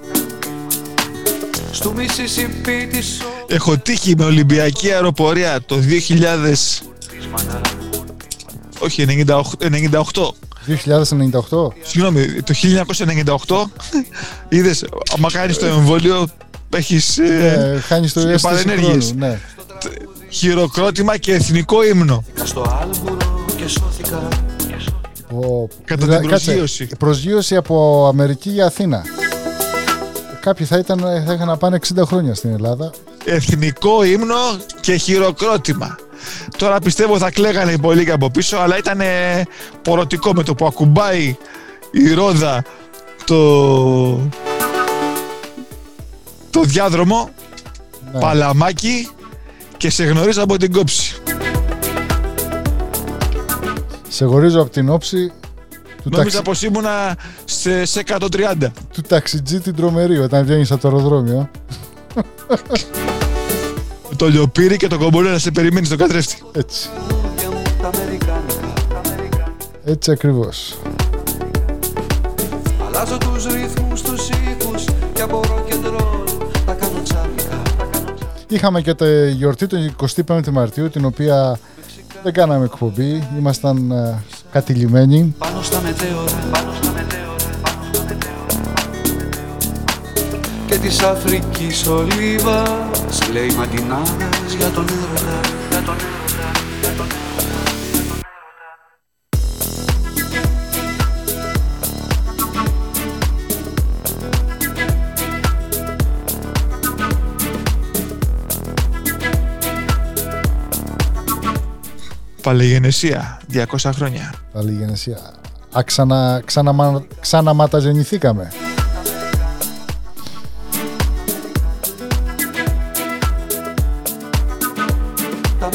Στου Μississippi της Έχω τύχει με Ολυμπιακή αεροπορία το 2000... Όχι, 98. 98. 2098. Συγγνώμη, το 1998 είδες, άμα κάνεις το εμβόλιο έχεις ε, Ε, χάνεις το αίσθηση παρενέργειες. χρόνου. Ναι. χειροκρότημα και εθνικό ύμνο. στο Άλμπουρο και σώθηκα Ο... Κατά Δηλα- την κάτσε, προσγείωση. προσγείωση από Αμερική για Αθήνα. Κάποιοι θα, ήταν, θα είχαν να πάνε 60 χρόνια στην Ελλάδα. Εθνικό ύμνο και χειροκρότημα. Τώρα πιστεύω θα κλαίγανε οι πολλοί και από πίσω, αλλά ήταν ε, πορωτικό με το που ακουμπάει η ρόδα το, το διάδρομο. Ναι. Παλαμάκι και σε γνωρίζω από την κόψη. Σε γνωρίζω από την όψη του, Νόμιζα ταξι... πως ήμουνα σε, σε 130. του ταξιτζή την τρομερή όταν βγαίνεις από το αεροδρόμιο. Το λιοπύρι και το κομπολέ να σε περιμένεις στον καθρέφτη. Έτσι. Λόγια μου τα αμερικάνικα Έτσι ακριβώς. Αλλάζω τους ρυθμούς, τους ήχους Και από rock and roll τα κάνω τσάμικα Είχαμε και τη γιορτή του 25η Μαρτίου, την οποία δεν κάναμε εκπομπή. Ήμασταν ε, κατηλημένοι. Πάνω στα μετέωρα Πάνω στα μετέωρα Πάνω στα μετέωρα Και της Αφρικής ολίβα Λέει ματινάδες για τον έρωτα Για τον έρωτα Παλαιγενεσία, 200 χρόνια. Πάλι γενεσία. Α, ξανα, ξαναμα, ξαναματαζενηθήκαμε. Τα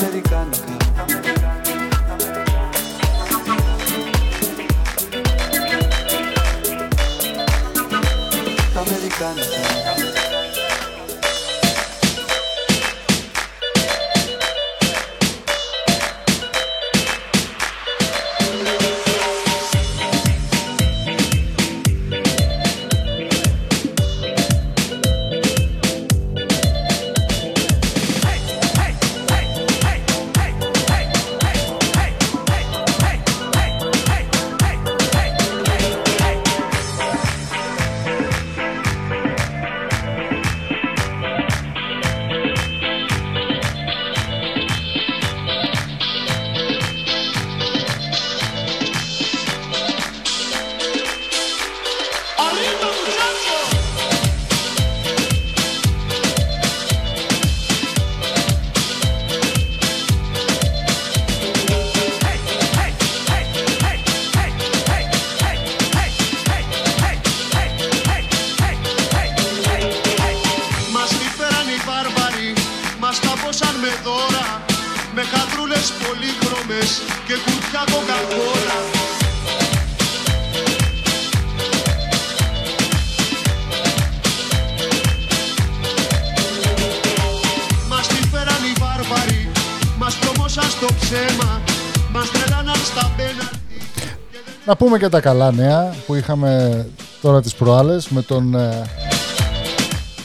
Να πούμε και τα καλά νέα που είχαμε τώρα τις προάλλες με τον ε,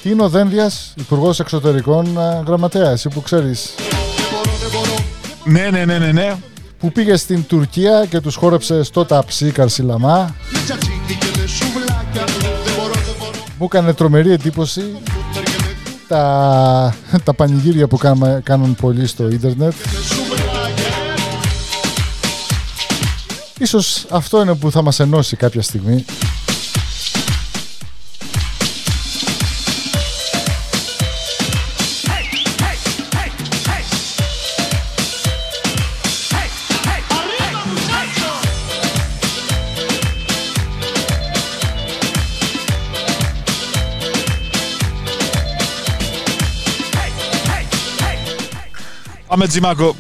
Τίνο Δένδιας, Υπουργός Εξωτερικών ε, Γραμματέα, εσύ που ξέρεις, Ναι, ναι, ναι, ναι, ναι. που πήγε στην Τουρκία και τους χόρεψε στο ταψί Καρσιλαμά. Με τσατσίκι και με σουβλάκια Δεν μπορώ, δεν μπορώ Μου έκανε τρομερή εντύπωση τα, τα πανηγύρια που κάμα, κάνουν πολλοί στο ίντερνετ. Ίσως αυτό είναι που θα μας ενώσει κάποια στιγμή. Πάμε Τζιμάκο.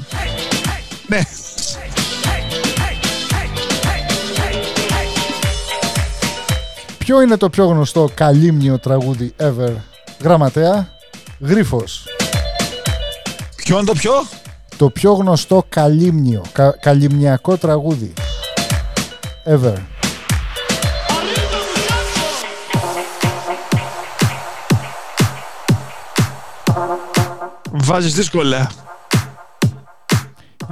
Ποιο είναι το πιο γνωστό καλύμνιο τραγούδι ever, γραμματέα, Γρίφος. Ποιο είναι το πιο; Το πιο γνωστό καλύμνιο, κα, καλυμνιακό τραγούδι ever. Βάζεις δύσκολα.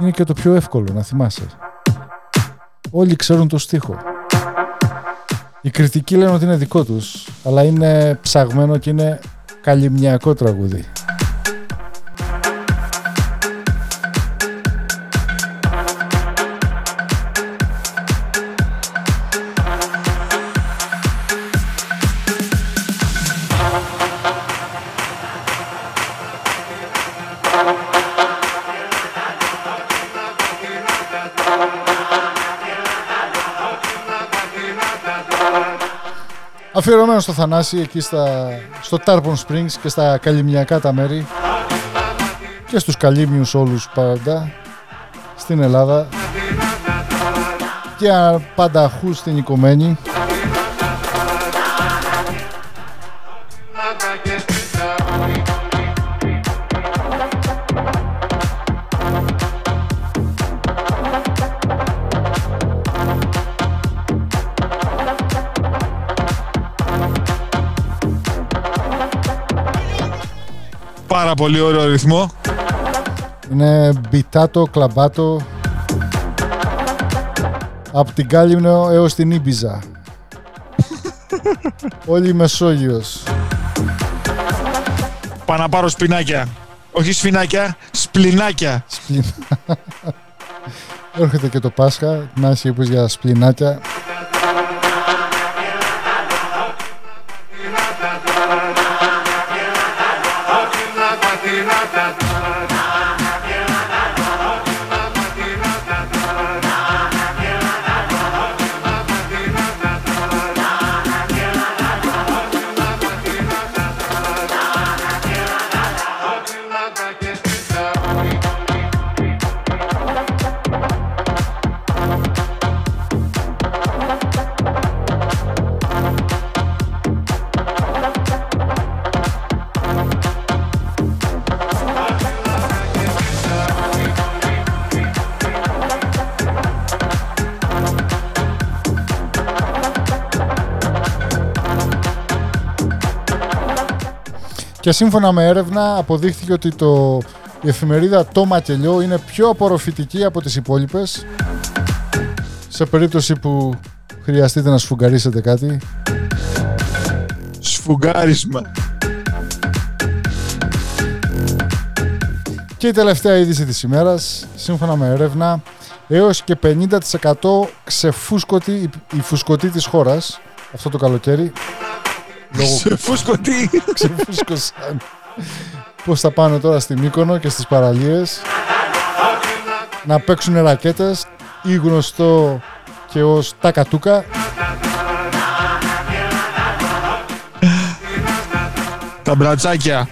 Είναι και το πιο εύκολο να θυμάσαι. Όλοι ξέρουν το στίχο. Οι κριτικοί λένε ότι είναι δικό τους, αλλά είναι ψαγμένο και είναι καλυμνιακό τραγούδι. Αφιερωμένο στο Θανάση εκεί στα, στο Tarpon Springs και στα καλυμιακά τα μέρη και στους καλύμιους όλους πάντα στην Ελλάδα και πάντα αχού στην Οικομένη. Πάρα πολύ ωραίο ρυθμό. Είναι μπιτάτο, κλαμπάτο από την Κάλυμνο έως την Ήμπιζα. Όλη η Μεσόγειος. Πάω να πάρω σπινάκια. Όχι σφινάκια, σπλινάκια. Σπλιν... Έρχεται και το Πάσχα, να είσαι είπες για σπλινάκια. Και σύμφωνα με έρευνα αποδείχθηκε ότι το, η εφημερίδα «Το Μακελιό» είναι πιο απορροφητική από τις υπόλοιπες σε περίπτωση που χρειαστείτε να σφουγγαρίσετε κάτι. Σφουγγάρισμα. Και η τελευταία είδηση της ημέρας, σύμφωνα με έρευνα, έως και 50% ξεφούσκωτη η- η φουσκωτή της χώρας αυτό το καλοκαίρι. Λόγω Σε φουσκωτή. ξεφούσκωσαν. Πώς θα πάνε τώρα στη Μύκονο και στις παραλίες να παίξουν ρακέτες ή γνωστό και ως τακατούκα. Τα μπρατσάκια.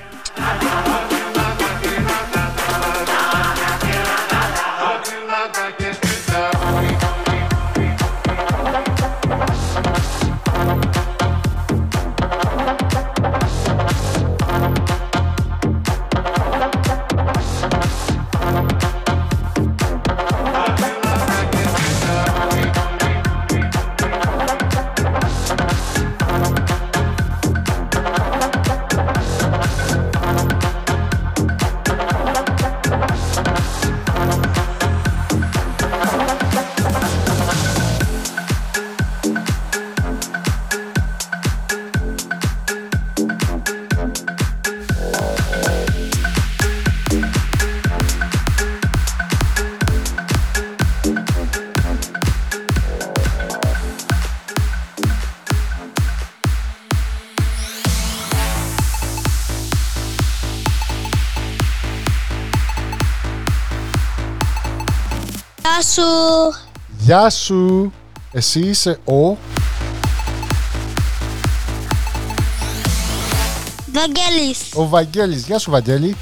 Γεια σου! Εσύ είσαι ο... Βαγγέλης. Ο Βαγγέλης. Γεια σου Βαγγέλη.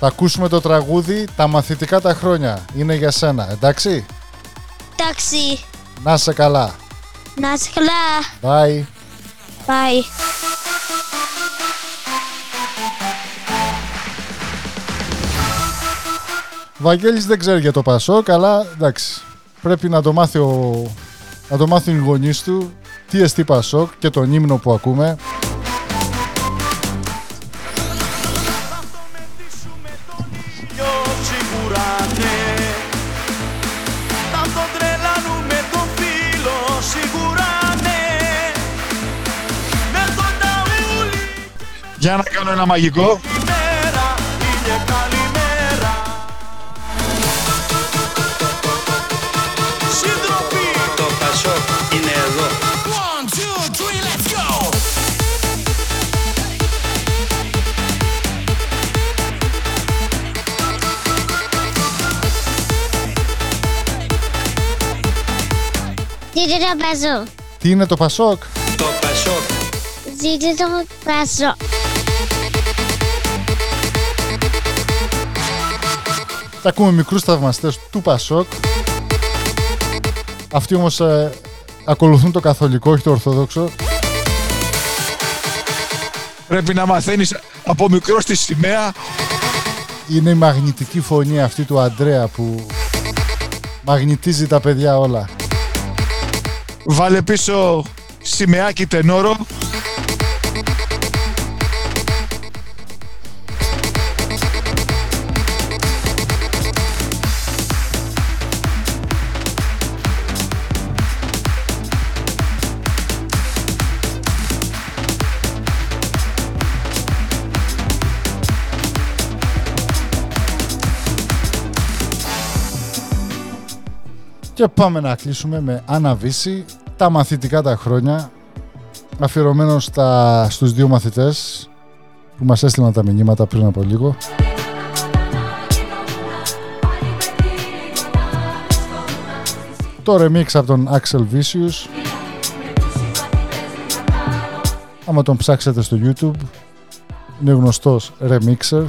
Θα ακούσουμε το τραγούδι «Τα μαθητικά τα χρόνια». Είναι για σένα, εντάξει; Εντάξει. Να σε καλά. Να είσαι καλά. Bye. Bye. Βαγγέλης δεν ξέρει για το Πασόκ, αλλά εντάξει. Πρέπει να το μάθει ο... να το μάθουν οι γονείς του τι εστί Πασόκ και τον ύμνο που ακούμε. Πιο σίγουρα ναι Θα τον τρελάνουμε τον φίλο σίγουρα ναι Με τον ταούλι Για να κάνω ένα μαγικό. Τι δεν θα παίζω. Τι είναι το Πασόκ; Το Πασόκ. Ζήτω το Πασόκ. Θα ακούμε μικρούς θαυμαστές του Πασόκ. Αυτοί όμως ε, ακολουθούν το καθολικό, όχι το ορθόδοξο. Πρέπει να μαθαίνεις από μικρός τη σημαία. Είναι η μαγνητική φωνή αυτή του Αντρέα που μαγνητίζει τα παιδιά όλα. Βάλε πίσω σημαίακι τενόρο. Και πάμε να κλείσουμε με αναβίση τα μαθητικά τα χρόνια αφιερωμένος στα, στους δύο μαθητές που μας έστειλαν τα μηνύματα πριν από λίγο. Το remix από τον Axel Vicious Άμα τον ψάξετε στο YouTube είναι γνωστός remixer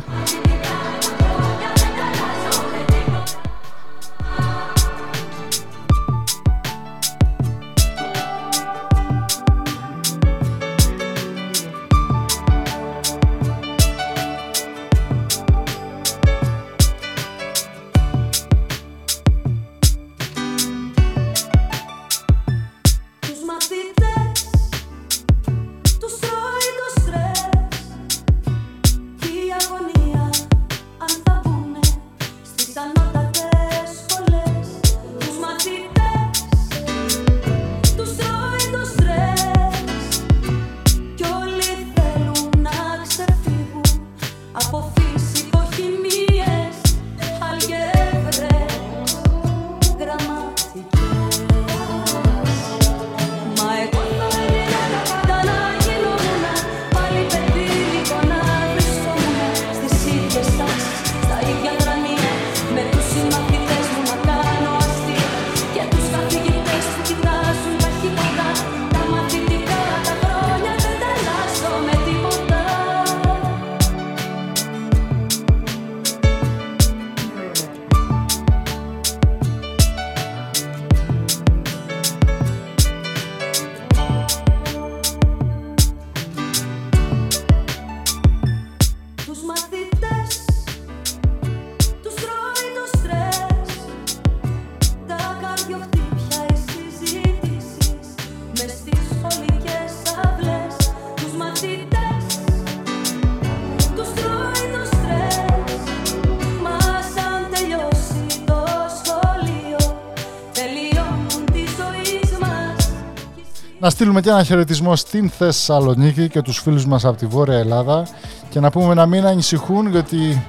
στείλουμε και ένα χαιρετισμό στην Θεσσαλονίκη και τους φίλους μας από τη Βόρεια Ελλάδα και να πούμε να μην ανησυχούν γιατί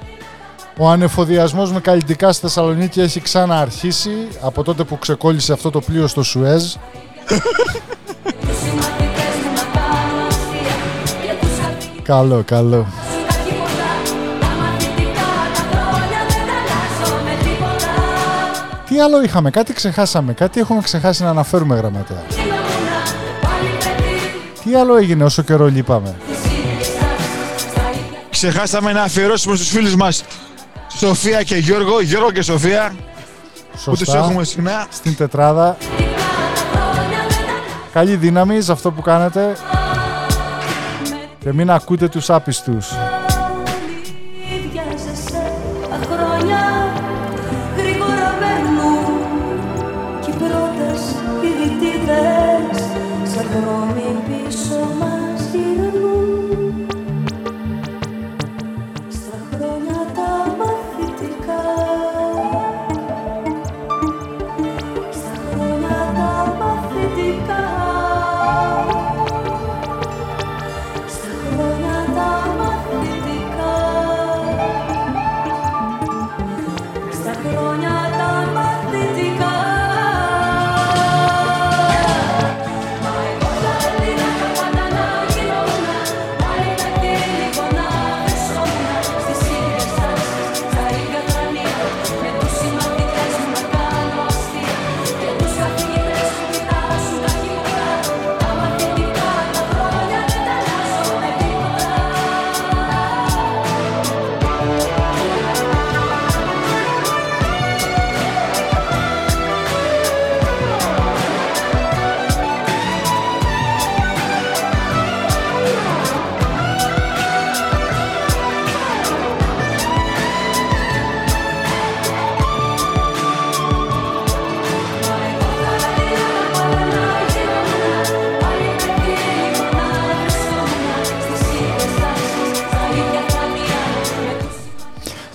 ο ανεφοδιασμός με καλλιτικά στη Θεσσαλονίκη έχει ξανααρχίσει από τότε που ξεκόλλησε αυτό το πλοίο στο Σουέζ. καλό, καλό. Τι άλλο είχαμε, κάτι ξεχάσαμε, κάτι έχουμε ξεχάσει να αναφέρουμε γραμματέα. Τι άλλο έγινε όσο καιρό λείπαμε; Ξεχάσαμε να αφιερώσουμε στους φίλους μας Σοφία και Γιώργο, Γιώργο και Σοφία που τους έχουμε συχνά. Στην τετράδα. Καλή δύναμη σε αυτό που κάνετε. Και μην ακούτε τους άπιστους.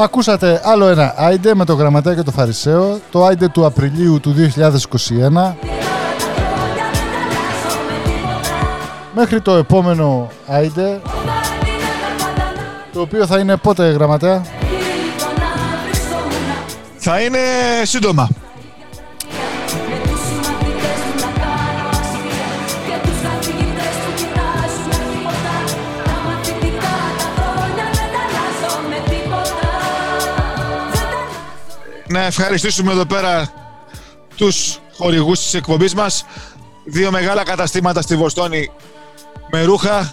Ακούσατε άλλο ένα Άιντε με το Γραμματέα και το Φαρισαίο, το Άιντε του Απριλίου του 2021. Μέχρι το επόμενο Άιντε, το οποίο θα είναι πότε Γραμματέα; Θα είναι σύντομα. Να ευχαριστήσουμε εδώ πέρα τους χορηγούς της εκπομπής μας. Δύο μεγάλα καταστήματα στη Βοστόνη με ρούχα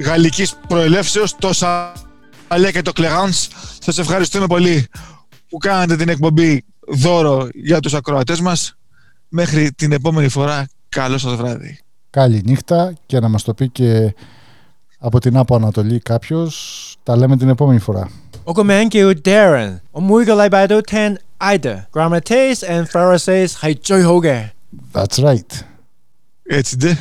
γαλλικής προελεύσεως, το Σαλέ και το Κλεγάνς. Σας ευχαριστούμε πολύ που κάνατε την εκπομπή δώρο για τους ακροατές μας. Μέχρι την επόμενη φορά, καλό σας βράδυ. Καλή νύχτα και να μας το πει και από την Άπο Ανατολή κάποιος. Τα λέμε την επόμενη φορά. 我个名叫 Darren，我每个礼拜都听 Ida、Grammates and Pharisees 系最好嘅。 That's right. Έτσι ντε.